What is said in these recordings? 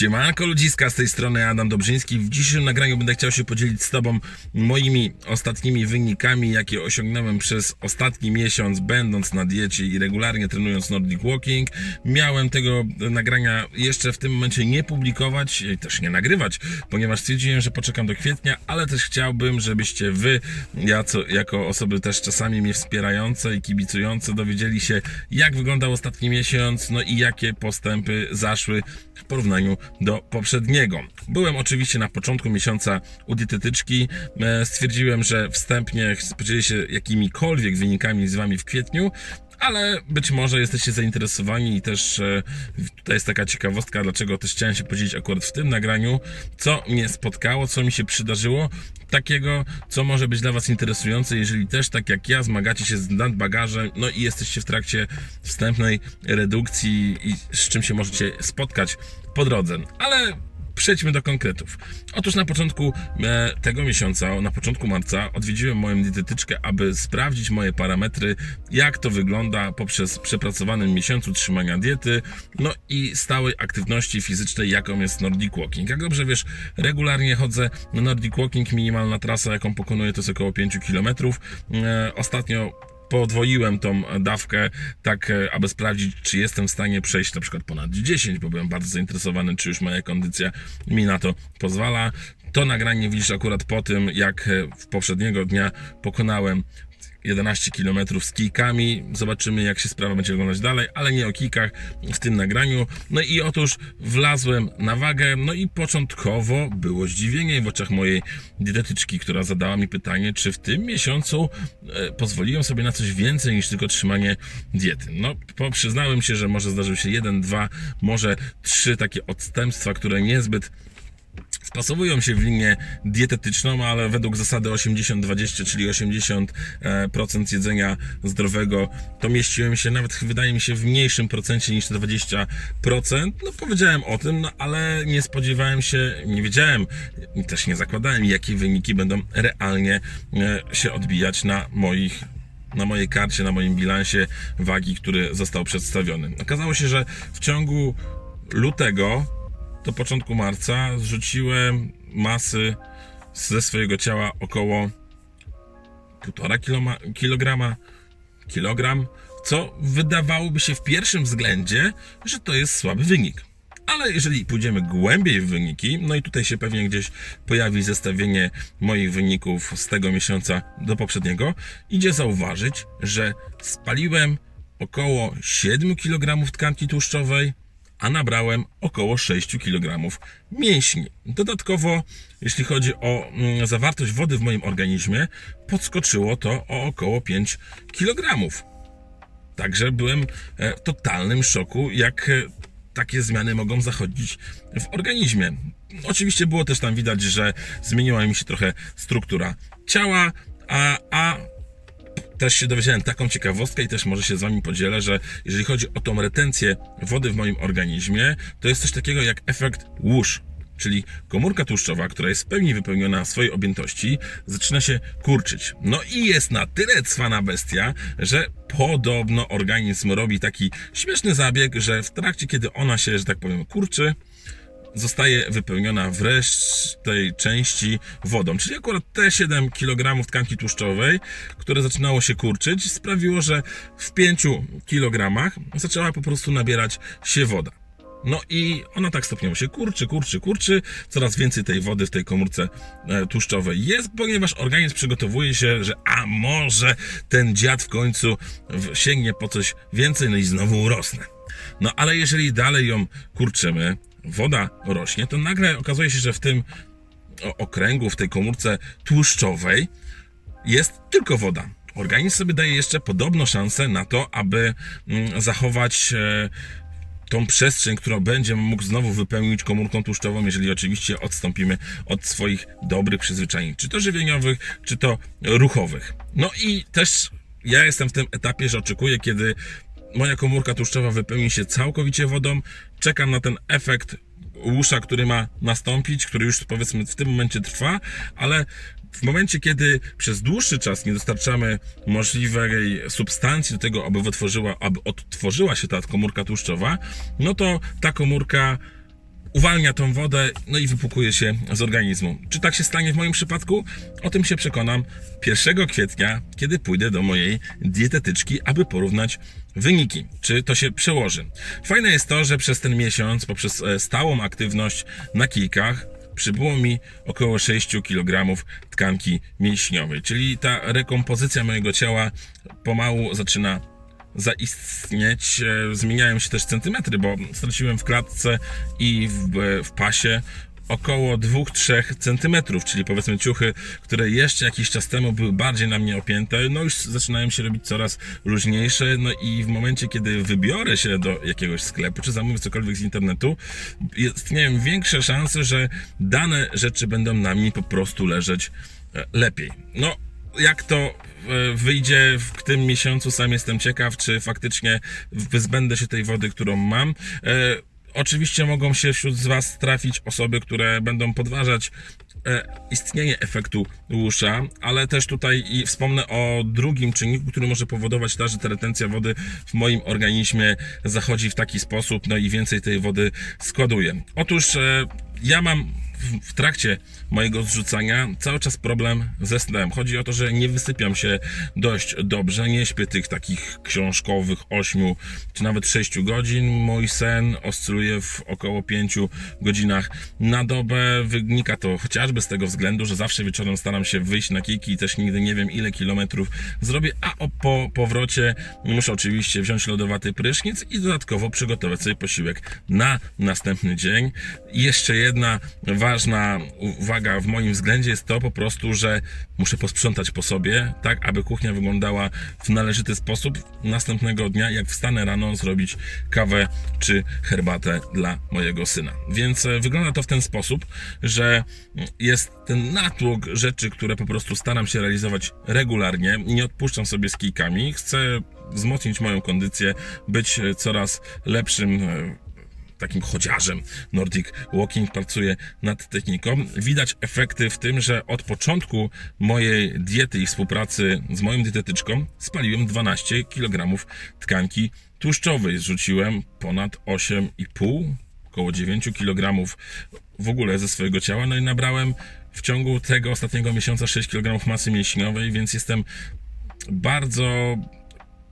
Siemanko ludziska, z tej strony Adam Dobrzyński. W dzisiejszym nagraniu będę chciał się podzielić z Tobą moimi ostatnimi wynikami, jakie osiągnąłem przez ostatni miesiąc, będąc na diecie i regularnie trenując Nordic Walking. Miałem tego nagrania jeszcze w tym momencie nie publikować, też nie nagrywać, ponieważ stwierdziłem, że poczekam do kwietnia, ale też chciałbym, żebyście Wy, ja co, jako osoby też czasami mnie wspierające i kibicujące, dowiedzieli się, jak wyglądał ostatni miesiąc, no i jakie postępy zaszły w porównaniu do poprzedniego. Byłem oczywiście na początku miesiąca u dietetyczki. E, Stwierdziłem, że wstępnie podzielę się jakimikolwiek wynikami z Wami w kwietniu, ale być może jesteście zainteresowani i też e, tutaj jest taka ciekawostka, dlaczego też chciałem się podzielić akurat w tym nagraniu, co mnie spotkało, co mi się przydarzyło, takiego, co może być dla Was interesujące, jeżeli też tak jak ja zmagacie się z nadbagażem, no i jesteście w trakcie wstępnej redukcji i z czym się możecie spotkać po drodze. Ale przejdźmy do konkretów. Otóż na początku e, tego miesiąca, na początku marca, odwiedziłem moją dietetyczkę, aby sprawdzić moje parametry, jak to wygląda poprzez przepracowanym miesiącu trzymania diety, no i stałej aktywności fizycznej, jaką jest Nordic Walking. Jak dobrze wiesz, regularnie chodzę na Nordic Walking, minimalna trasa, jaką pokonuję, to jest około 5 km. E, ostatnio podwoiłem tą dawkę, tak e, aby sprawdzić, czy jestem w stanie przejść na przykład ponad 10, bo byłem bardzo zainteresowany, czy już moja kondycja mi na to pozwala. To nagranie widzisz akurat po tym, jak e, w poprzedniego dnia pokonałem 11 km z kijkami. Zobaczymy, jak się sprawa będzie wyglądać dalej, ale nie o kijkach w tym nagraniu. No i otóż wlazłem na wagę, no i początkowo było zdziwienie w oczach mojej dietetyczki, która zadała mi pytanie, czy w tym miesiącu e, pozwoliłem sobie na coś więcej niż tylko trzymanie diety. No, przyznałem się, że może zdarzył się jeden, dwa, może trzy takie odstępstwa, które niezbyt wpasowują się w linię dietetyczną, ale według zasady 80-20, czyli 80% e, jedzenia zdrowego, to mieściłem się nawet, wydaje mi się, w mniejszym procencie niż te 20%. No powiedziałem o tym, no ale nie spodziewałem się, nie wiedziałem, też nie zakładałem, jakie wyniki będą realnie e, się odbijać na moich na mojej karcie, na moim bilansie wagi, który został przedstawiony. Okazało się, że w ciągu lutego do początku marca zrzuciłem masy ze swojego ciała około 1,5 kg, kilogram, co wydawałoby się w pierwszym względzie, że to jest słaby wynik. Ale jeżeli pójdziemy głębiej w wyniki, no i tutaj się pewnie gdzieś pojawi zestawienie moich wyników z tego miesiąca do poprzedniego, idzie zauważyć, że spaliłem około 7 kg tkanki tłuszczowej, a nabrałem około 6 kg mięśni. Dodatkowo, jeśli chodzi o mm, zawartość wody w moim organizmie, podskoczyło to o około 5 kg. Także byłem e, w totalnym szoku, jak e, takie zmiany mogą zachodzić w organizmie. Oczywiście było też tam widać, że zmieniła mi się trochę struktura ciała, a, a też się dowiedziałem taką ciekawostkę i też może się z Wami podzielę, że jeżeli chodzi o tą retencję wody w moim organizmie, to jest coś takiego jak efekt łóż. Czyli komórka tłuszczowa, która jest w pełni wypełniona swojej objętości, zaczyna się kurczyć. No i jest na tyle cwana bestia, że podobno organizm robi taki śmieszny zabieg, że w trakcie, kiedy ona się, że tak powiem, kurczy, zostaje wypełniona w resztej części wodą. Czyli akurat te 7 kg tkanki tłuszczowej, które zaczynało się kurczyć, sprawiło, że w 5 kg zaczęła po prostu nabierać się woda. No i ona tak stopniowo się kurczy, kurczy, kurczy. Coraz więcej tej wody w tej komórce e, tłuszczowej jest, ponieważ organizm przygotowuje się, że a może ten dziad w końcu sięgnie po coś więcej, no i znowu urosnę. No ale jeżeli dalej ją kurczymy, woda rośnie, to nagle okazuje się, że w tym okręgu, w tej komórce tłuszczowej jest tylko woda. Organizm sobie daje jeszcze podobno szansę na to, aby mm, zachować e, tą przestrzeń, którą będzie mógł znowu wypełnić komórką tłuszczową, jeżeli oczywiście odstąpimy od swoich dobrych przyzwyczajeń, czy to żywieniowych, czy to ruchowych. No i też ja jestem w tym etapie, że oczekuję, kiedy moja komórka tłuszczowa wypełni się całkowicie wodą. Czekam na ten efekt łusza, który ma nastąpić, który już powiedzmy w tym momencie trwa, ale w momencie, kiedy przez dłuższy czas nie dostarczamy możliwej substancji do tego, aby wytworzyła, aby odtworzyła się ta komórka tłuszczowa, no to ta komórka uwalnia tą wodę, no i wypukuje się z organizmu. Czy tak się stanie w moim przypadku? O tym się przekonam 1 kwietnia, kiedy pójdę do mojej dietetyczki, aby porównać wyniki, czy to się przełoży. Fajne jest to, że przez ten miesiąc, poprzez e, stałą aktywność na kijkach, przybyło mi około 6 kg tkanki mięśniowej, czyli ta rekompozycja mojego ciała pomału zaczyna zaistnieć. E, zmieniają się też centymetry, bo straciłem w klatce i w, w pasie około 2-3 centymetrów, czyli powiedzmy ciuchy, które jeszcze jakiś czas temu były bardziej na mnie opięte, no już zaczynają się robić coraz luźniejsze, no i w momencie, kiedy wybiorę się do jakiegoś sklepu, czy zamówię cokolwiek z internetu, istnieją większe szanse, że dane rzeczy będą na mnie po prostu leżeć e, lepiej. No, jak to e, wyjdzie w tym miesiącu, sam jestem ciekaw, czy faktycznie wyzbędę się tej wody, którą mam. Oczywiście mogą się wśród z Was trafić osoby, które będą podważać e, istnienie efektu łusza, ale też tutaj i wspomnę o drugim czynniku, który może powodować to, że ta retencja wody w moim organizmie zachodzi w taki sposób, no i więcej tej wody składuje. Otóż e, ja mam w trakcie mojego zrzucania cały czas problem ze snem. Chodzi o to, że nie wysypiam się dość dobrze, nie śpię tych takich książkowych 8 czy nawet 6 godzin. Mój sen oscyluje w około 5 godzinach na dobę. Wynika to chociażby z tego względu, że zawsze wieczorem staram się wyjść na kijki i też nigdy nie wiem ile kilometrów zrobię, a po powrocie muszę oczywiście wziąć lodowaty prysznic i dodatkowo przygotować sobie posiłek na następny dzień. Jeszcze jedna ważna uwaga w moim względzie jest to po prostu, że muszę posprzątać po sobie, tak aby kuchnia wyglądała w należyty sposób. Następnego dnia, jak wstanę rano, zrobić kawę czy herbatę dla mojego syna. Więc e, wygląda to w ten sposób, że jest ten natłok rzeczy, które po prostu staram się realizować regularnie. Nie odpuszczam sobie z kijkami. Chcę wzmocnić moją kondycję, być coraz lepszym e, takim chodziarzem Nordic Walking, pracuję nad techniką. Widać efekty w tym, że od początku mojej diety i współpracy z moją dietetyczką spaliłem 12 kg tkanki tłuszczowej. Zrzuciłem ponad 8,5 około 9 kg w ogóle ze swojego ciała, no i nabrałem w ciągu tego ostatniego miesiąca 6 kg masy mięśniowej, więc jestem bardzo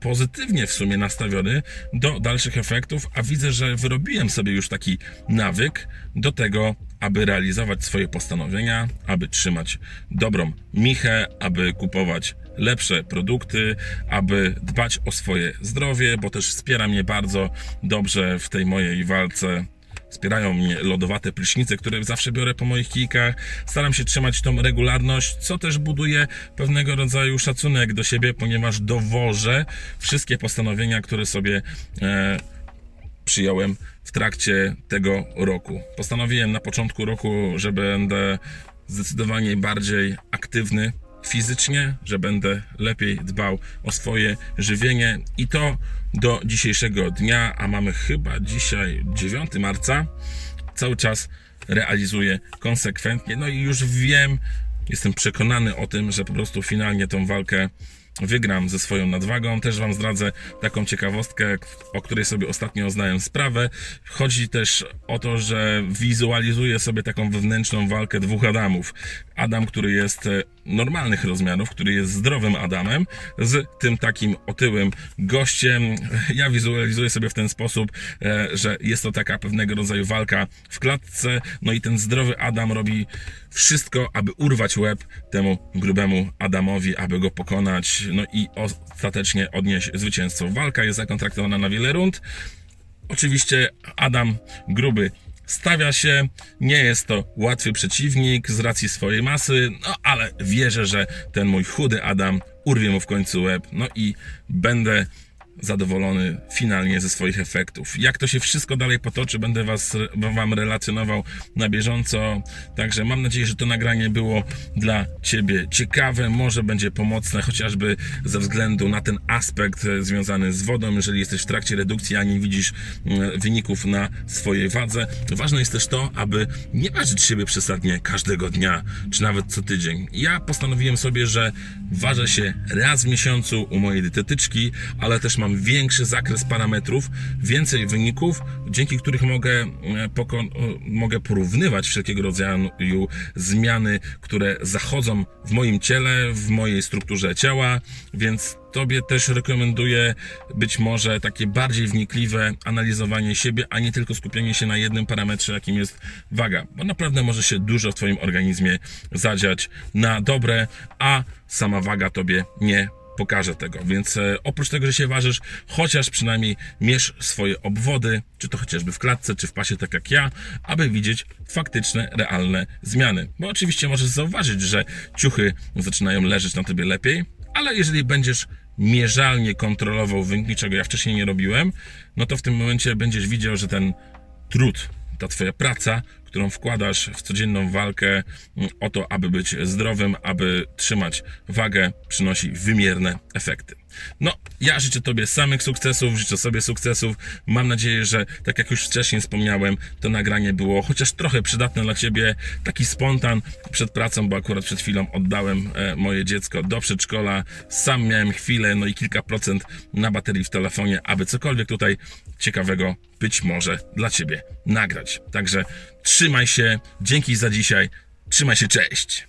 pozytywnie w sumie nastawiony do dalszych efektów, a widzę, że wyrobiłem sobie już taki nawyk do tego, aby realizować swoje postanowienia, aby trzymać dobrą michę, aby kupować lepsze produkty, aby dbać o swoje zdrowie, bo też wspiera mnie bardzo dobrze w tej mojej walce Wspierają mnie lodowate prysznice, które zawsze biorę po moich kijkach. Staram się trzymać tą regularność, co też buduje pewnego rodzaju szacunek do siebie, ponieważ dowożę wszystkie postanowienia, które sobie e, przyjąłem w trakcie tego roku. Postanowiłem na początku roku, że będę zdecydowanie bardziej aktywny fizycznie, że będę lepiej dbał o swoje żywienie i to do dzisiejszego dnia, a mamy chyba dzisiaj 9 marca, cały czas realizuję konsekwentnie. No i już wiem, jestem przekonany o tym, że po prostu finalnie tą walkę wygram ze swoją nadwagą. Też Wam zdradzę taką ciekawostkę, o której sobie ostatnio znałem sprawę. Chodzi też o to, że wizualizuję sobie taką wewnętrzną walkę dwóch Adamów. Adam, który jest e, normalnych rozmiarów, który jest zdrowym Adamem, z tym takim otyłym gościem. Ja wizualizuję sobie w ten sposób, e, że jest to taka pewnego rodzaju walka w klatce, no i ten zdrowy Adam robi wszystko, aby urwać łeb temu grubemu Adamowi, aby go pokonać, no i ostatecznie odnieść zwycięstwo. Walka jest zakontraktowana na wiele rund. Oczywiście Adam gruby stawia się. Nie jest to łatwy przeciwnik z racji swojej masy, no ale wierzę, że ten mój chudy Adam urwie mu w końcu łeb. No i będę zadowolony finalnie ze swoich efektów. Jak to się wszystko dalej potoczy, będę was, wam relacjonował na bieżąco. Także mam nadzieję, że to nagranie było dla ciebie ciekawe, może będzie pomocne chociażby ze względu na ten aspekt związany z wodą, jeżeli jesteś w trakcie redukcji, a nie widzisz mm, wyników na swojej wadze. Ważne jest też to, aby nie ważyć siebie przesadnie każdego dnia, czy nawet co tydzień. Ja postanowiłem sobie, że ważę się raz w miesiącu u mojej dietetyczki, ale też mam mam większy zakres parametrów, więcej wyników, dzięki których mogę, e, e, mogę porównywać wszelkiego rodzaju zmiany, które zachodzą w moim ciele, w mojej strukturze ciała, więc Tobie też rekomenduję być może takie bardziej wnikliwe analizowanie siebie, a nie tylko skupienie się na jednym parametrze, jakim jest waga, bo naprawdę może się dużo w Twoim organizmie zadziać na dobre, a sama waga Tobie nie pokaże tego. Więc e, oprócz tego, że się ważysz, chociaż przynajmniej mierz swoje obwody, czy to chociażby w klatce, czy w pasie, tak jak ja, aby widzieć faktyczne, realne zmiany. Bo oczywiście możesz zauważyć, że ciuchy zaczynają leżeć na tobie lepiej, ale jeżeli będziesz mierzalnie kontrolował wyniki, czego ja wcześniej nie robiłem, no to w tym momencie będziesz widział, że ten trud, ta twoja praca, którą wkładasz w codzienną walkę mm, o to, aby być zdrowym, aby trzymać wagę, przynosi wymierne efekty. No, ja życzę Tobie samych sukcesów, życzę sobie sukcesów. Mam nadzieję, że tak jak już wcześniej wspomniałem, to nagranie było chociaż trochę przydatne dla Ciebie. Taki spontan przed pracą, bo akurat przed chwilą oddałem e, moje dziecko do przedszkola. Sam miałem chwilę, no i kilka procent na baterii w telefonie, aby cokolwiek tutaj ciekawego być może dla Ciebie nagrać. Także trzymaj się, dzięki za dzisiaj, trzymaj się, cześć!